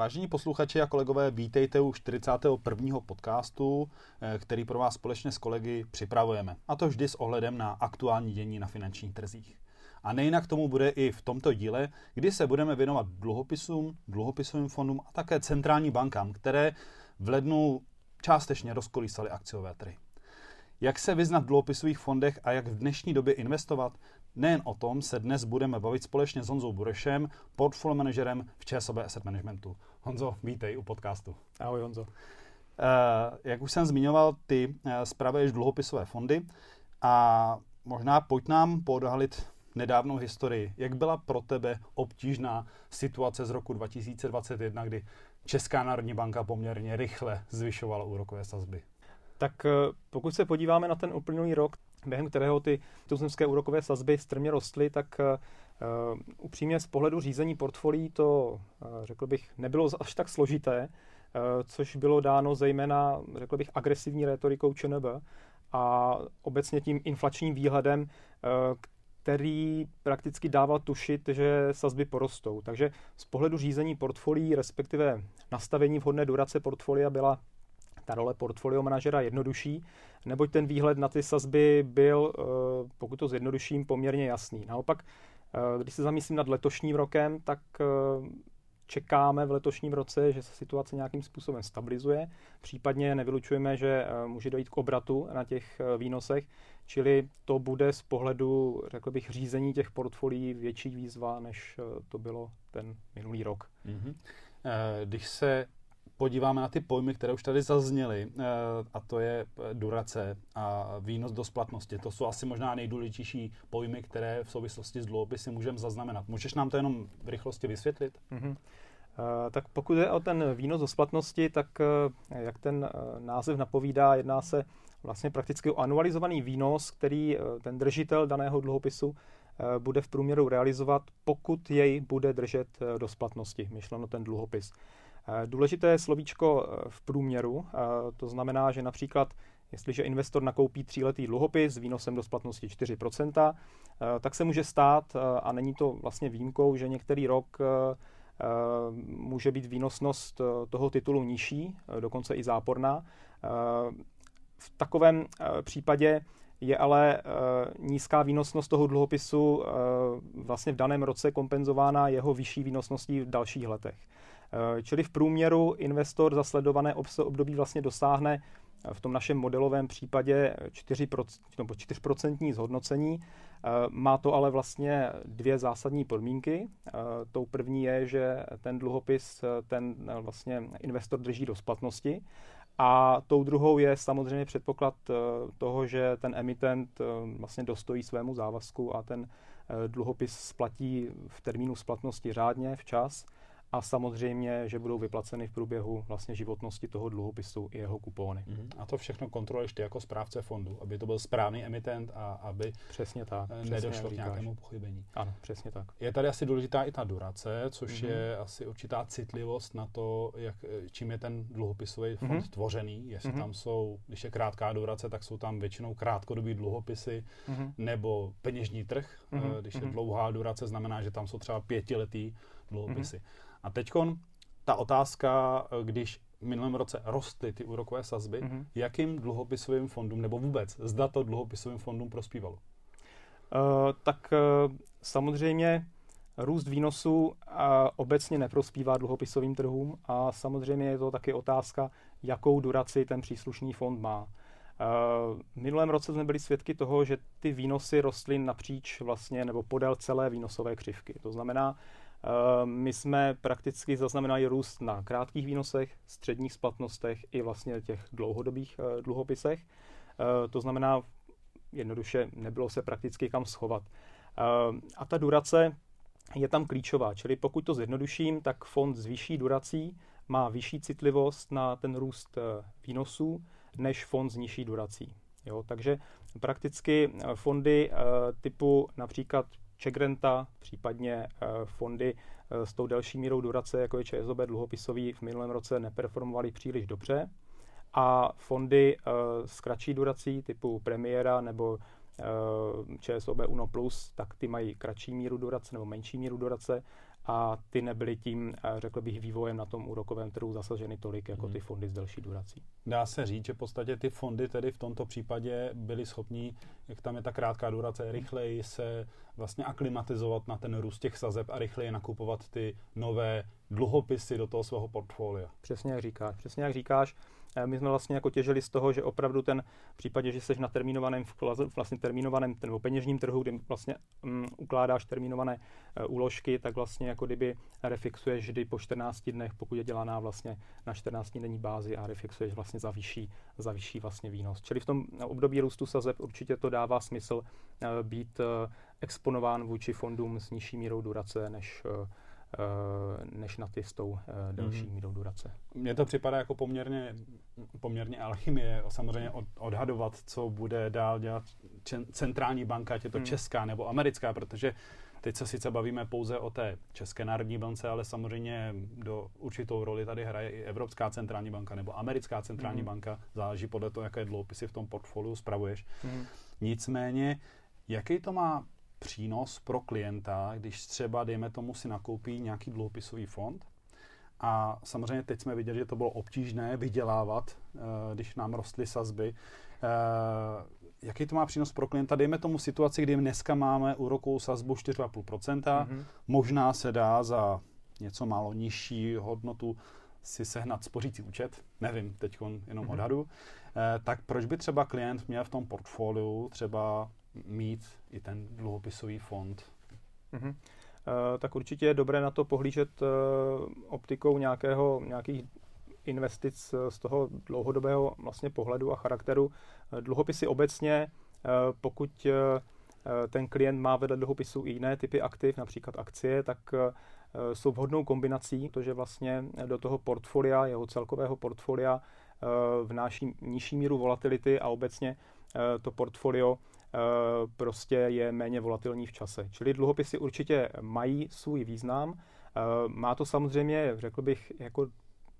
Vážení posluchači a kolegové, vítejte u 41. podcastu, eh, který pro vás společně s kolegy připravujeme. A to vždy s ohledem na aktuální dění na finančních trzích. A nejinak tomu bude i v tomto díle, kdy se budeme věnovat dluhopisům, dluhopisovým fondům a také centrální bankám, které v lednu částečně rozkolísaly akciové trhy. Jak se vyznat v dluhopisových fondech a jak v dnešní době investovat? Nejen o tom se dnes budeme bavit společně s Honzou Burešem, portfolio manažerem v ČSOB Asset Managementu. Honzo, vítej u podcastu. Ahoj Honzo. Uh, jak už jsem zmiňoval, ty uh, spravuješ dluhopisové fondy a možná pojď nám podhalit nedávnou historii. Jak byla pro tebe obtížná situace z roku 2021, kdy Česká národní banka poměrně rychle zvyšovala úrokové sazby? Tak eh, pokud se podíváme na ten uplynulý rok, během kterého ty tuzemské úrokové sazby strmě rostly, tak uh, upřímně z pohledu řízení portfolií to, uh, řekl bych, nebylo až tak složité, uh, což bylo dáno zejména, řekl bych, agresivní retorikou ČNB a obecně tím inflačním výhledem, který prakticky dával tušit, že sazby porostou. Takže z pohledu řízení portfolií, respektive nastavení vhodné durace portfolia byla ta role portfolio manažera jednodušší, neboť ten výhled na ty sazby byl, eh, pokud to zjednoduším, poměrně jasný. Naopak, eh, když se zamyslím nad letošním rokem, tak eh, čekáme v letošním roce, že se situace nějakým způsobem stabilizuje. Případně nevylučujeme, že může dojít k obratu na těch výnosech, čili to bude z pohledu, řekl bych, řízení těch portfolií větší výzva, než to bylo ten minulý rok. Mm-hmm. Když se podíváme na ty pojmy, které už tady zazněly, eh, a to je eh, durace a výnos do splatnosti. To jsou asi možná nejdůležitější pojmy, které v souvislosti s dluhopisy můžeme zaznamenat. Můžeš nám to jenom v rychlosti vysvětlit? Mm-hmm. Tak pokud je o ten výnos do splatnosti, tak jak ten název napovídá, jedná se vlastně prakticky o anualizovaný výnos, který ten držitel daného dluhopisu bude v průměru realizovat, pokud jej bude držet do splatnosti, myšleno ten dluhopis. Eh, důležité je slovíčko eh, v průměru, eh, to znamená, že například jestliže investor nakoupí tříletý dluhopis s výnosem do splatnosti 4%, tak se může stát, a není to vlastně výjimkou, že některý rok může být výnosnost toho titulu nižší, dokonce i záporná. V takovém případě je ale nízká výnosnost toho dluhopisu vlastně v daném roce kompenzována jeho vyšší výnosností v dalších letech. Eh, čili v průměru investor za sledované období vlastně dosáhne eh, v tom našem modelovém případě 4%, nebo 4% zhodnocení. Eh, má to ale vlastně dvě zásadní podmínky. Tou první je, že ten dluhopis ten vlastně investor drží do splatnosti. A tou druhou je samozřejmě předpoklad toho, že ten emitent vlastně dostojí svému závazku a ten dluhopis splatí v termínu splatnosti řádně, včas a samozřejmě, že budou vyplaceny v průběhu vlastně životnosti toho dluhopisu i jeho kupóny. Mm-hmm. A to všechno kontroluješ ty jako správce fondu, aby to byl správný emitent a aby přesně tak, eh, nedošlo přesně k nějakému pochybení. Ano, přesně tak. Je tady asi důležitá i ta durace, což mm-hmm. je asi určitá citlivost na to, jak, eh, čím je ten dluhopisový fond mm-hmm. tvořený. Jestli mm-hmm. tam jsou, když je krátká durace, tak jsou tam většinou krátkodobý dluhopisy mm-hmm. nebo peněžní trh. Mm-hmm. Když je mm-hmm. dlouhá durace, znamená, že tam jsou třeba pětiletý dluhopisy. Mm-hmm. A teď ta otázka, když v minulém roce rostly ty úrokové sazby, mm-hmm. jakým dluhopisovým fondům, nebo vůbec, zda to dluhopisovým fondům prospívalo? Uh, tak uh, samozřejmě růst výnosů uh, obecně neprospívá dluhopisovým trhům a samozřejmě je to taky otázka, jakou duraci ten příslušný fond má. V minulém roce jsme byli svědky toho, že ty výnosy rostly napříč vlastně nebo podél celé výnosové křivky. To znamená, Eh, my jsme prakticky zaznamenali růst na krátkých výnosech, středních splatnostech i vlastně těch dlouhodobých eh, dluhopisech. Eh, to znamená, jednoduše nebylo se prakticky kam schovat. A ta durace je tam klíčová, čili pokud to zjednoduším, tak fond s vyšší durací má vyšší citlivost na ten růst výnosů než fond s nižší durací. Jo, takže prakticky fondy typu například Čegrenta, případně eh, fondy eh, s tou delší mírou durace, jako je ČSOB dluhopisový, v minulém roce neperformovaly příliš dobře. A fondy eh, s kratší durací typu Premiera nebo ČSOB Uno Plus, tak ty mají kratší míru durace nebo menší míru durace a ty nebyly tím, řekl bych, vývojem na tom úrokovém trhu zasaženy tolik jako hmm. ty fondy s delší durací. Dá se říct, že v podstatě ty fondy tedy v tomto případě byly schopní, jak tam je ta krátká durace, rychleji se vlastně aklimatizovat na ten růst těch sazeb a rychleji nakupovat ty nové dluhopisy do toho svého portfolia. Přesně jak říkáš. Přesně jak říkáš. Eh, my jsme vlastně jako těžili z toho, že opravdu ten v případě, že jsi na termínovaném vlastně termínovaném nebo peněžním trhu, kdy vlastně um, ukládáš termínované uh, úložky, tak vlastně jako kdyby refixuješ vždy po 14 dnech, pokud je dělaná vlastně na 14 denní bázi a refixuješ vlastně za vyšší, za vyšší vlastně výnos. Čili v tom období růstu sazeb určitě to dává smysl uh, být uh, exponován vůči fondům s nižší mírou durace než uh, než na ty s tou eh, delší mm-hmm. mírou durace. Mně to připadá jako poměrně, poměrně alchymie, samozřejmě od, odhadovat, co bude dál dělat centrální banka, ať je to mm. česká nebo americká, protože Teď se sice bavíme pouze o té České národní bance, ale samozřejmě do určitou roli tady hraje i Evropská centrální banka nebo Americká centrální mm. banka. Záleží podle toho, jaké dluhopisy v tom portfoliu spravuješ. Mm. Nicméně, jaký to má přínos pro klienta, když třeba, dejme tomu, si nakoupí nějaký dluhopisový fond. A samozřejmě teď jsme viděli, že to bylo obtížné vydělávat, eh, když nám rostly sazby. Eh, jaký to má přínos pro klienta? Dejme tomu situaci, kdy dneska máme úrokovou sazbu 4,5%, mm-hmm. možná se dá za něco málo nižší hodnotu si sehnat spořící účet, nevím, teď jenom mm-hmm. odhadu, eh, tak proč by třeba klient měl v tom portfoliu třeba mít i ten dluhopisový fond. Mm-hmm. Uh, tak určitě je dobré na to pohlížet uh, optikou nějakého, nějakých investic z toho dlouhodobého vlastně pohledu a charakteru. Dluhopisy obecně, pokud ten klient má vedle dluhopisů i jiné typy aktiv, například akcie, tak jsou vhodnou kombinací, protože vlastně do toho portfolia, jeho celkového portfolia vnáší nižší míru volatility a obecně to portfolio Eh, prostě je méně volatilní v čase. Čili dluhopisy určitě mají svůj význam. Eh, má to samozřejmě, řekl bych, jako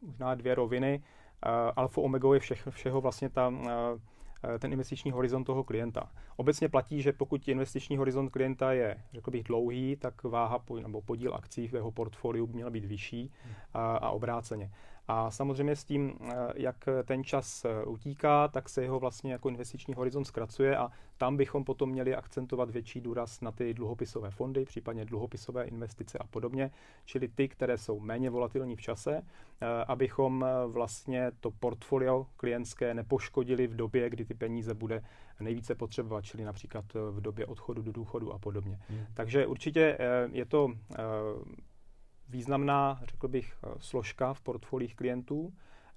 možná dvě roviny. Eh, alfa omega je všech, všeho vlastně ta, ten investiční horizont toho klienta. Obecně platí, že pokud investiční horizont klienta je, řekl bych, dlouhý, tak váha nebo podíl akcí v jeho portfoliu by měla být vyšší a, a obráceně. A samozřejmě s tím, eh, jak ten čas eh, utíká, tak se jeho vlastně jako investiční horizont zkracuje a tam bychom potom měli akcentovat větší důraz na ty dluhopisové fondy, případně dluhopisové investice a podobně, čili ty, které jsou méně volatilní v čase, eh, abychom vlastně to portfolio klientské nepoškodili v době, kdy ty peníze bude nejvíce potřebovat, čili například v době odchodu do důchodu a podobně. Hmm. Takže určitě je to významná, řekl bych, eh, složka v portfolích klientů,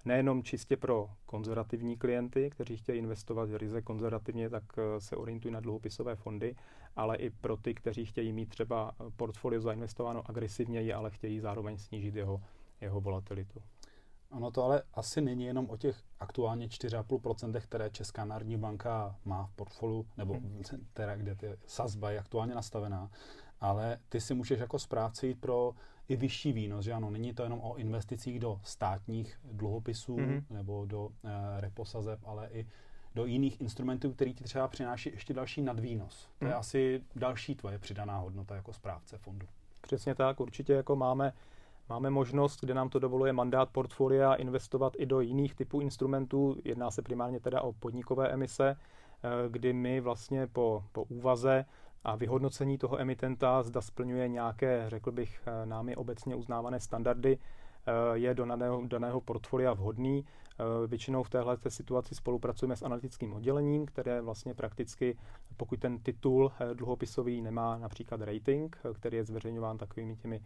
nejenom čistě pro konzervativní klienty, kteří chtějí investovat ryze konzervativně, tak eh, se orientují na dluhopisové fondy, ale i pro ty, kteří chtějí mít třeba eh, portfolio zainvestováno agresivněji, ale chtějí zároveň snížit jeho, jeho volatilitu. Ono to ale asi není jenom o těch aktuálně 4,5%, které Česká národní banka má v portfoliu, nebo hmm. teda, kde ty sazba je aktuálně nastavená, ale ty si můžeš jako správci jít pro i vyšší výnos, že ano, není to jenom o investicích do státních dluhopisů mm-hmm. nebo do uh, reposazeb, ale i do jiných instrumentů, který ti třeba přináší ještě další nadvýnos. To mm. je mhm. asi další tvoje přidaná hodnota jako správce fondu. Přesně tak, určitě jako máme, máme možnost, kde nám to dovoluje mandát portfolia investovat i do jiných typů instrumentů. Jedná se primárně teda o podnikové emise, eh, kdy my vlastně po, po úvaze a vyhodnocení toho emitenta, zda splňuje nějaké, řekl bych, eh, námi obecně uznávané standardy, eh, je do daného, daného portfolia vhodný. Eh, většinou v téhle situaci spolupracujeme s analytickým oddělením, které vlastně prakticky, pokud ten titul dluhopisový nemá například rating, který je zveřejňován takovými těmi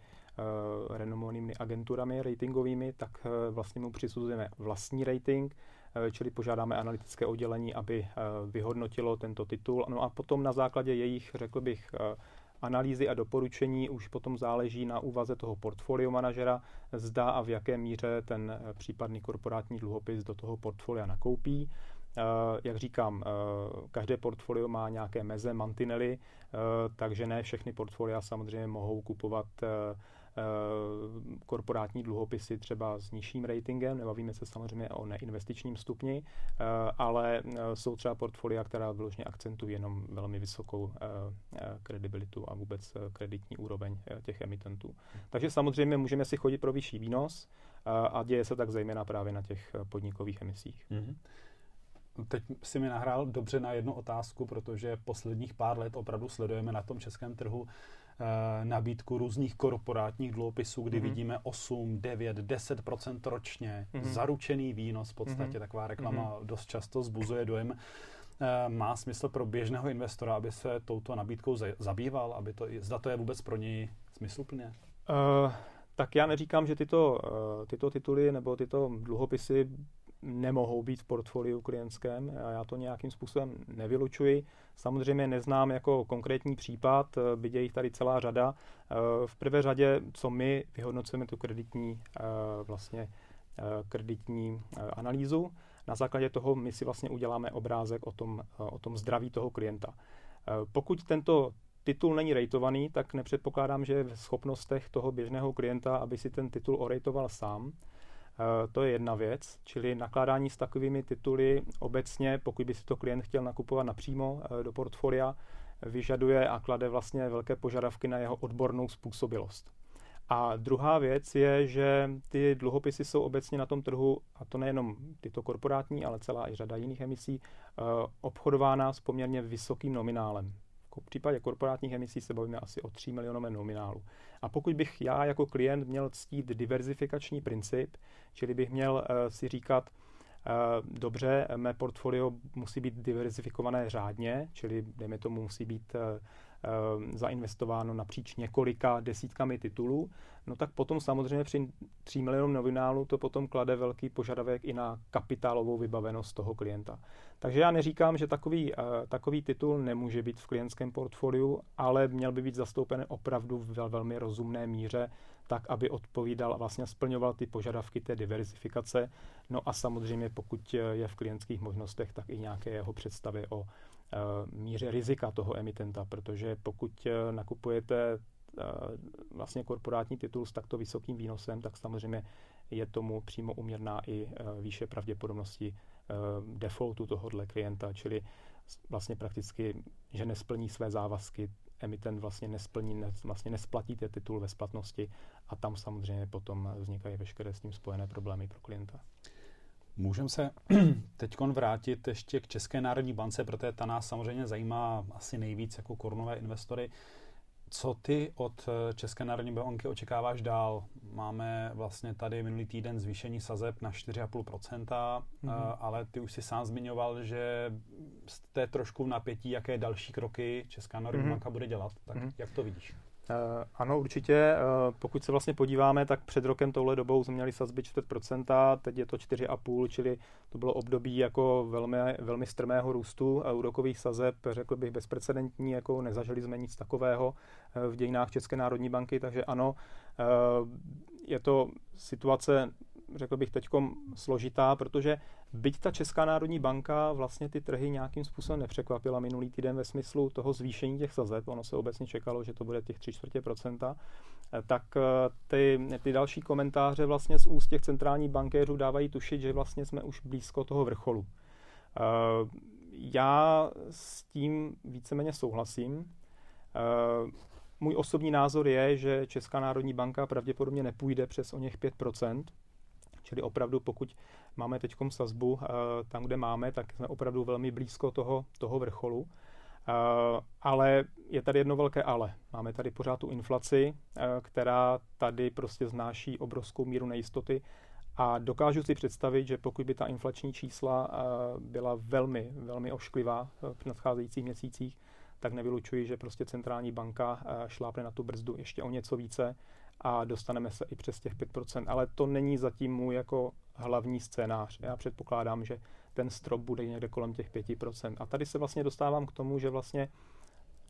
renomovanými agenturami ratingovými, tak vlastně mu přisuzujeme vlastní rating, čili požádáme analytické oddělení, aby eh, vyhodnotilo tento titul. No a potom na základě jejich, řekl bych, eh, analýzy a doporučení už potom záleží na úvaze toho portfolio manažera, zda a v jaké míře ten případný korporátní dluhopis do toho portfolia nakoupí. Jak říkám, každé portfolio má nějaké meze, mantinely, takže ne všechny portfolia samozřejmě mohou kupovat korporátní dluhopisy třeba s nižším ratingem, nebavíme se samozřejmě o neinvestičním stupni, ale jsou třeba portfolia, která vyloženě akcentují jenom velmi vysokou kredibilitu a vůbec kreditní úroveň těch emitentů. Takže samozřejmě můžeme si chodit pro vyšší výnos a děje se tak zejména právě na těch podnikových emisích. Mm-hmm. Teď si mi nahrál dobře na jednu otázku, protože posledních pár let opravdu sledujeme na tom českém trhu eh, nabídku různých korporátních dluhopisů, kdy mm-hmm. vidíme 8, 9, 10% ročně, mm-hmm. zaručený výnos, v podstatě mm-hmm. taková reklama mm-hmm. dost často zbuzuje dojem. Eh, má smysl pro běžného investora, aby se touto nabídkou zabýval, aby to, zda to je vůbec pro něj smysluplně? Uh, tak já neříkám, že tyto, uh, tyto tituly nebo tyto dluhopisy nemohou být v portfoliu klientském. Já to nějakým způsobem nevylučuji. Samozřejmě neznám jako konkrétní případ, byť je jich tady celá řada. V prvé řadě, co my vyhodnocujeme tu kreditní vlastně kreditní analýzu. Na základě toho my si vlastně uděláme obrázek o tom, o tom zdraví toho klienta. Pokud tento titul není rejtovaný, tak nepředpokládám, že je v schopnostech toho běžného klienta, aby si ten titul orejtoval sám. Eh, to je jedna věc, čili nakládání s takovými tituly obecně, pokud by si to klient chtěl nakupovat napřímo eh, do portfolia, vyžaduje a klade vlastně velké požadavky na jeho odbornou způsobilost. A druhá věc je, že ty dluhopisy jsou obecně na tom trhu, a to nejenom tyto korporátní, ale celá i řada jiných emisí, eh, obchodována s poměrně vysokým nominálem. V případě korporátních emisí se bavíme asi o 3 milionovém nominálu. A pokud bych já jako klient měl ctít diverzifikační princip, čili bych měl uh, si říkat, uh, dobře, mé portfolio musí být diverzifikované řádně, čili dejme tomu musí být uh, zainvestováno napříč několika desítkami titulů, no tak potom samozřejmě při 3 milionům novinálu to potom klade velký požadavek i na kapitálovou vybavenost toho klienta. Takže já neříkám, že takový, uh, takový titul nemůže být v klientském portfoliu, ale měl by být zastoupen opravdu v velmi rozumné míře, tak, aby odpovídal a vlastně splňoval ty požadavky té diverzifikace. No a samozřejmě, pokud je v klientských možnostech, tak i nějaké jeho představy o míře rizika toho emitenta, protože pokud uh, nakupujete vlastně korporátní titul s takto vysokým výnosem, tak samozřejmě je tomu přímo uměrná i výše pravděpodobnosti Eh, defaultu tohohle klienta, čili vlastně prakticky, že nesplní své závazky, emitent vlastně nesplní, ne, vlastně nesplatí ty titul ve splatnosti a tam samozřejmě potom vznikají veškeré s tím spojené problémy pro klienta. Můžeme se teď vrátit ještě k České národní bance, protože ta nás samozřejmě zajímá asi nejvíc jako korunové investory. Co ty od eh, České národní banky očekáváš dál? Máme vlastně tady minulý týden zvýšení sazeb na 4,5%, mm-hmm. ale ty už si sám zmiňoval, že jste trošku v napětí, jaké další kroky Česká národní mm-hmm. banka bude dělat. Tak mm-hmm. jak to vidíš? Uh, ano, určitě. Uh, pokud se vlastně podíváme, tak před rokem touhle dobou jsme měli sazby 4%, teď je to 4,5%, čili to bylo období jako velmi, velmi strmého růstu a úrokových sazeb, řekl bych bezprecedentní, jako nezažili jsme nic takového uh, v dějinách České národní banky, takže ano, je to situace řekl bych, teď složitá, protože byť ta Česká národní banka vlastně ty trhy nějakým způsobem nepřekvapila minulý týden ve smyslu toho zvýšení těch sazeb, ono se obecně čekalo, že to bude těch 3 čtvrtě procenta, eh, tak eh, ty, ty další komentáře vlastně z úst těch centrálních bankéřů dávají tušit, že vlastně jsme už blízko toho vrcholu. Eh, já s tím víceméně souhlasím. Můj osobní názor je, že Česká národní banka pravděpodobně nepůjde přes o něch 5 Čili opravdu, pokud máme teď sazbu eh, tam, kde máme, tak jsme opravdu velmi blízko toho, toho vrcholu. Eh, ale je tady jedno velké ale. Máme tady pořád tu inflaci, eh, která tady prostě znáší obrovskou míru nejistoty a dokážu si představit, že pokud by ta inflační čísla byla velmi, velmi ošklivá v nadcházejících měsících, tak nevylučuji, že prostě centrální banka šlápne na tu brzdu ještě o něco více a dostaneme se i přes těch 5%. Ale to není zatím můj jako hlavní scénář. Já předpokládám, že ten strop bude někde kolem těch 5%. A tady se vlastně dostávám k tomu, že vlastně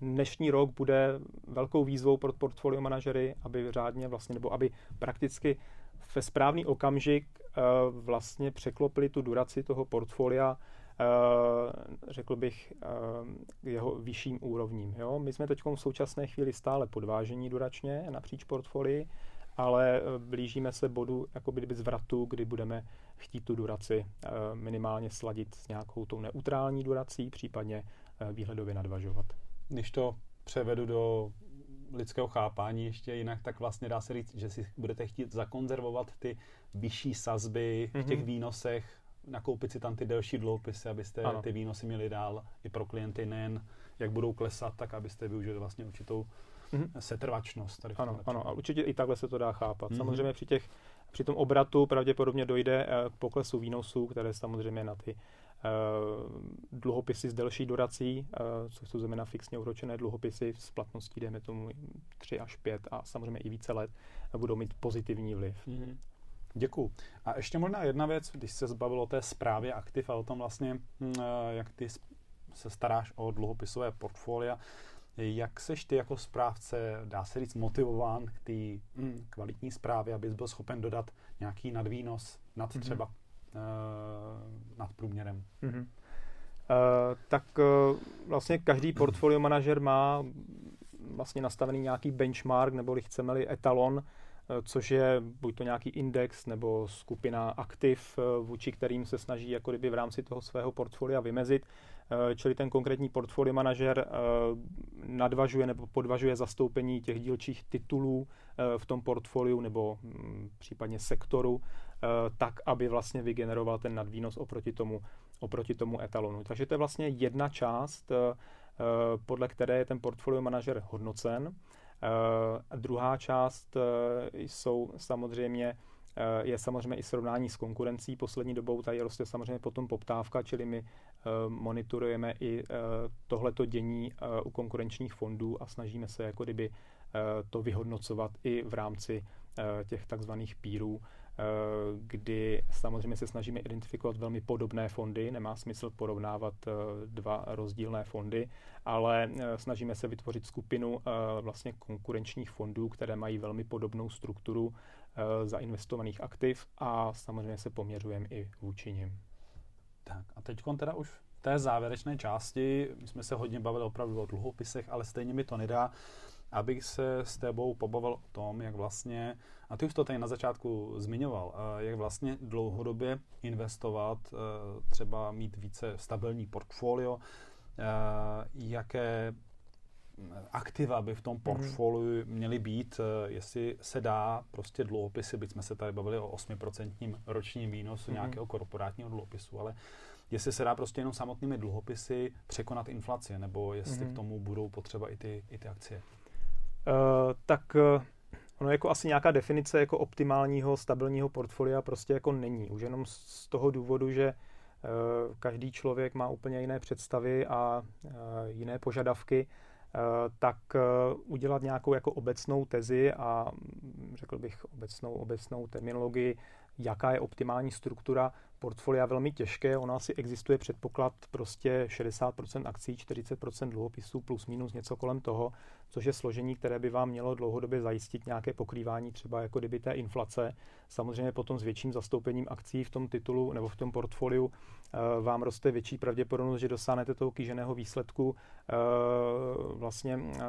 dnešní rok bude velkou výzvou pro portfolio manažery, aby řádně vlastně, nebo aby prakticky ve správný okamžik uh, vlastně překlopili tu duraci toho portfolia Eh, řekl bych, eh, jeho vyšším úrovním. Jo? My jsme teď v současné chvíli stále podvážení duračně napříč portfolii ale blížíme se bodu jako zvratu, kdy budeme chtít tu duraci minimálně sladit s nějakou tou neutrální durací, případně výhledově nadvažovat. Když to převedu do lidského chápání ještě jinak, tak vlastně dá se říct, že si budete chtít zakonzervovat ty vyšší sazby v těch mhm. výnosech, nakoupit si tam ty delší dluhopisy, abyste ano. ty výnosy měli dál i pro klienty, nejen jak budou klesat, tak abyste využili vlastně určitou mm-hmm. setrvačnost. Tady ano, ano, a určitě i takhle se to dá chápat. Mm-hmm. Samozřejmě při, těch, při tom obratu pravděpodobně dojde eh, k poklesu výnosů, které samozřejmě na ty uh, dluhopisy s delší durací, uh, což jsou zejména fixně úročené dluhopisy s platností, dejme tomu 3 až 5 a samozřejmě i více let, budou mít pozitivní vliv. Mm-hmm. Děkuji. A ještě možná jedna věc, když se zbavilo té zprávě aktiv a o tom vlastně, hm, jak ty se staráš o dluhopisové portfolia, jak seš ty jako správce, dá se říct, motivován k té hm, kvalitní zprávě, abys byl schopen dodat nějaký nadvýnos nad mm-hmm. třeba uh, nad průměrem? Mm-hmm. Uh, tak uh, vlastně každý portfolio manažer má vlastně nastavený nějaký benchmark, nebo chceme-li etalon, Eh, což je buď to nějaký index nebo skupina aktiv, eh, vůči kterým se snaží jako kdyby v rámci toho svého portfolia vymezit. Eh, čili ten konkrétní portfolio manažer nadvažuje nebo podvažuje zastoupení těch dílčích titulů v tom portfoliu nebo mm, případně sektoru, tak, aby vlastně vygeneroval ten nadvýnos oproti tomu, oproti tomu etalonu. Takže to je vlastně jedna část, podle které je ten portfolio manažer hodnocen. A druhá část e, jsou samozřejmě e, je samozřejmě i srovnání s konkurencí. Poslední dobou tady roste samozřejmě potom poptávka, čili my monitorujeme i tohleto dění u konkurenčních fondů a snažíme se jako kdyby to vyhodnocovat i v rámci těch takzvaných pírů, kdy samozřejmě se snažíme identifikovat velmi podobné fondy. Nemá smysl porovnávat dva rozdílné fondy, ale snažíme se vytvořit skupinu vlastně konkurenčních fondů, které mají velmi podobnou strukturu zainvestovaných aktiv a samozřejmě se poměřujeme i vůči nim. Tak a teď teda už v té závěrečné části, my jsme se hodně bavili opravdu o dluhopisech, ale stejně mi to nedá, abych se s tebou pobavil o tom, jak vlastně, a ty už to tady na začátku zmiňoval, eh, jak vlastně dlouhodobě investovat, eh, třeba mít více stabilní portfolio, eh, jaké aktiva by v tom mhm. portfoliu měly být, jestli se dá prostě dluhopisy, byť jsme se tady bavili o 8% ročním výnosu mm-hmm. nějakého korporátního dluhopisu, ale jestli se dá prostě jenom samotnými dluhopisy překonat inflaci, nebo jestli mm-hmm. k tomu budou potřeba i ty, i ty akcie. Eh, tak uh, ono jako asi nějaká definice jako optimálního, stabilního portfolia prostě jako není. Už jenom z toho důvodu, že uh, každý člověk má úplně jiné představy a jiné požadavky, tak udělat nějakou jako obecnou tezi a mm, řekl bych obecnou, obecnou terminologii, jaká je optimální struktura portfolia velmi těžké. Ono asi existuje předpoklad prostě 60% akcí, 40% dluhopisů plus minus něco kolem toho, což je složení, které by vám mělo dlouhodobě zajistit nějaké pokrývání třeba jako kdyby té inflace. Samozřejmě potom s větším zastoupením akcí v tom titulu nebo v tom portfoliu eh, vám roste větší pravděpodobnost, že dosáhnete toho kýženého výsledku eh, vlastně eh,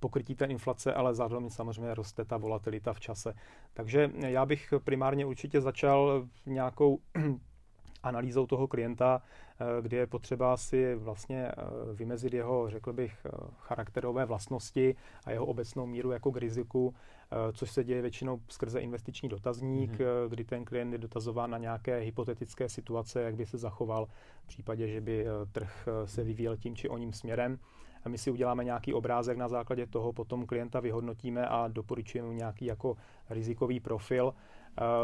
pokrytí té inflace, ale zároveň samozřejmě roste ta volatilita v čase. Takže já bych primárně určitě začal nějakou analýzou toho klienta, eh, kdy je potřeba si vlastně eh, vymezit jeho, řekl bych, eh, charakterové vlastnosti a jeho obecnou míru jako k riziku, což se děje většinou skrze investiční dotazník, mm-hmm. kdy ten klient je dotazován na nějaké hypotetické situace, jak by se zachoval v případě, že by trh se vyvíjel tím či oním směrem. A my si uděláme nějaký obrázek, na základě toho potom klienta vyhodnotíme a doporučujeme nějaký jako rizikový profil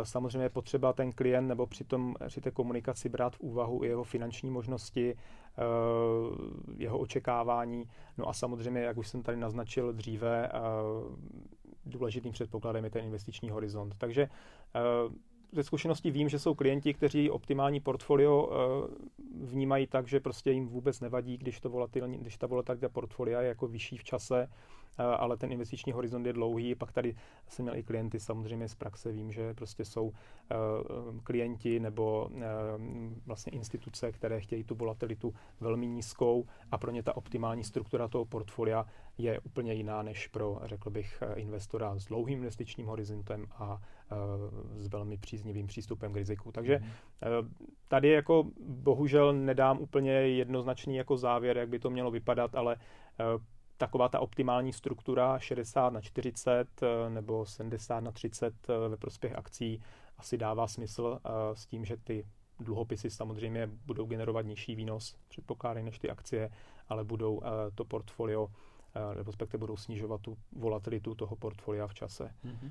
Samozřejmě je potřeba ten klient nebo při, tom, při té komunikaci brát v úvahu i jeho finanční možnosti, eh, jeho očekávání. No a samozřejmě, jak už jsem tady naznačil dříve, eh, důležitým předpokladem je ten investiční horizont. Takže eh, ze zkušenosti vím, že jsou klienti, kteří optimální portfolio vnímají tak, že prostě jim vůbec nevadí, když, to volatilní, když ta volatilita portfolia je jako vyšší v čase, Eh, ale ten investiční horizont je dlouhý. Pak tady jsem měl i klienty, samozřejmě z praxe vím, že prostě jsou eh, klienti nebo eh, vlastně instituce, které chtějí tu volatilitu velmi nízkou a pro ně ta optimální struktura toho portfolia je úplně jiná než pro, řekl bych, investora s dlouhým investičním horizontem a s velmi příznivým přístupem k riziku. Takže mhm. tady jako bohužel nedám úplně jednoznačný jako závěr, jak by to mělo vypadat, ale taková ta optimální struktura 60 na 40 eh, nebo 70 na 30 eh, ve prospěch akcí asi dává smysl eh, s tím, že ty dluhopisy samozřejmě budou generovat nižší výnos, předpokládají než ty akcie, ale budou to portfolio, respektive budou snižovat tu volatilitu toho portfolia v čase. Mm-hmm.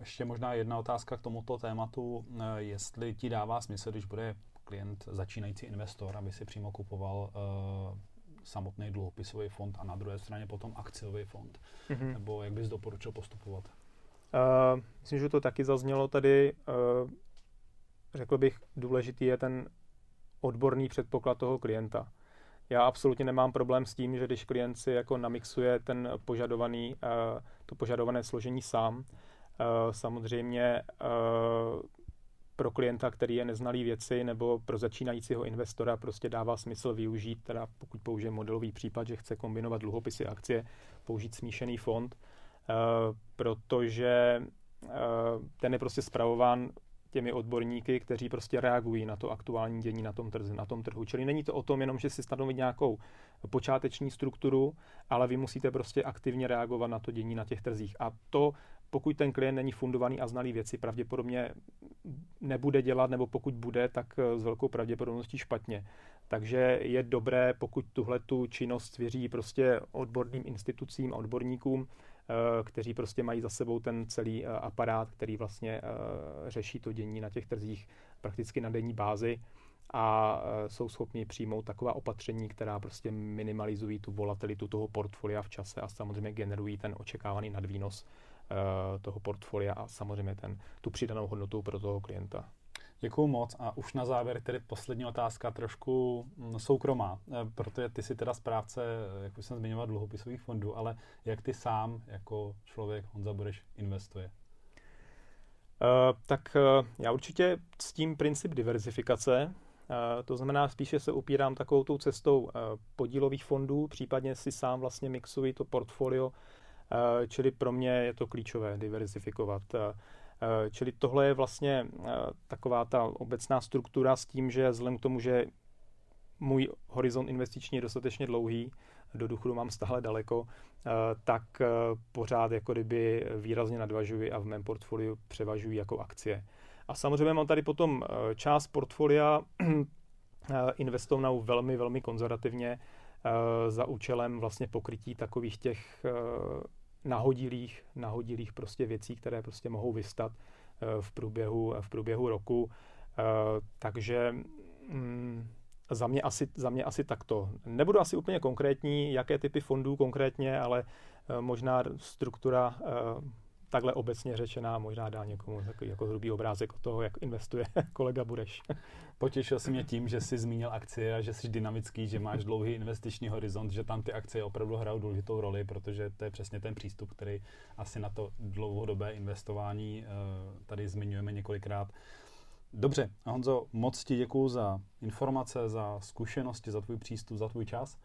Ještě možná jedna otázka k tomuto tématu, jestli ti dává smysl, když bude klient začínající investor, aby si přímo kupoval samotný dluhopisový fond a na druhé straně potom akciový fond? Mm-hmm. Nebo jak bys doporučil postupovat? Uh, myslím, že to taky zaznělo tady. Uh, řekl bych, důležitý je ten odborný předpoklad toho klienta. Já absolutně nemám problém s tím, že když klient si jako namixuje ten požadovaný, uh, to požadované složení sám, uh, samozřejmě uh, pro klienta, který je neznalý věci, nebo pro začínajícího investora prostě dává smysl využít, teda pokud použije modelový případ, že chce kombinovat dluhopisy akcie, použít smíšený fond, uh, protože uh, ten je prostě zpravován těmi odborníky, kteří prostě reagují na to aktuální dění na tom, trhu, na tom trhu. Čili není to o tom jenom, že si stanovit nějakou počáteční strukturu, ale vy musíte prostě aktivně reagovat na to dění na těch trzích. A to pokud ten klient není fundovaný a znalý věci, pravděpodobně nebude dělat, nebo pokud bude, tak eh, s velkou pravděpodobností špatně. Takže je dobré, pokud tuhle tu činnost svěří prostě odborným institucím a odborníkům, eh, kteří prostě mají za sebou ten celý eh, aparát, který vlastně řeší to dění na těch trzích prakticky na denní bázi a jsou schopni přijmout taková opatření, která prostě minimalizují tu volatilitu toho portfolia v čase a samozřejmě generují ten očekávaný nadvýnos toho portfolia a samozřejmě ten, tu přidanou hodnotu pro toho klienta. Děkuji moc a už na závěr tedy poslední otázka trošku mm, soukromá, eh, protože ty si teda správce, eh, jak už jsem zmiňoval, dluhopisových fondů, ale jak ty sám jako člověk Honza Bureš investuje? Uh, tak uh, já určitě s tím princip diverzifikace, uh, to znamená spíše se upírám takovou tou cestou podílových fondů, případně si sám vlastně mixuji to portfolio Eh, čili pro mě je to klíčové diversifikovat. Eh, eh, čili tohle je vlastně taková ta obecná struktura s tím, že vzhledem k tomu, že můj horizont investiční je dostatečně dlouhý, do důchodu mám stále daleko, tak pořád jako kdyby výrazně nadvažuji a v mém portfoliu převažují jako akcie. A samozřejmě mám tady potom část portfolia investovanou velmi, velmi konzervativně za účelem vlastně pokrytí takových těch nahodilých, nahodilých prostě věcí, které prostě mohou vystat eh, v průběhu, v průběhu roku. Eh, takže mm, za mě, asi, za mě asi takto. Nebudu asi úplně konkrétní, jaké typy fondů konkrétně, ale eh, možná struktura takhle obecně řečená možná dá někomu takový jako hrubý obrázek o toho, jak investuje kolega Bureš. Potěšil si mě tím, že jsi zmínil akcie a že jsi dynamický, že máš dlouhý investiční horizont, že tam ty akcie opravdu hrajou důležitou roli, protože to je přesně ten přístup, který asi na to dlouhodobé investování eh, tady zmiňujeme několikrát. Dobře, Honzo, moc ti děkuji za informace, za zkušenosti, za tvůj přístup, za tvůj čas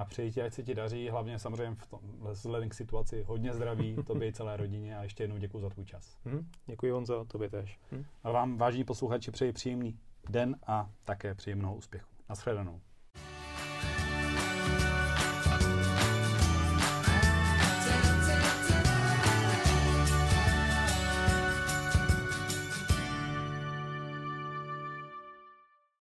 a přeji ti, ať se ti daří, hlavně samozřejmě v tom, vzhledem k situaci hodně zdraví, tobě i celé rodině a ještě jednou děkuji za tvůj čas. Hmm, děkuji Honzo, tobě tež. Hmm. A vám, vážní posluchači, přeji příjemný den a také příjemnou úspěchu. Naschledanou.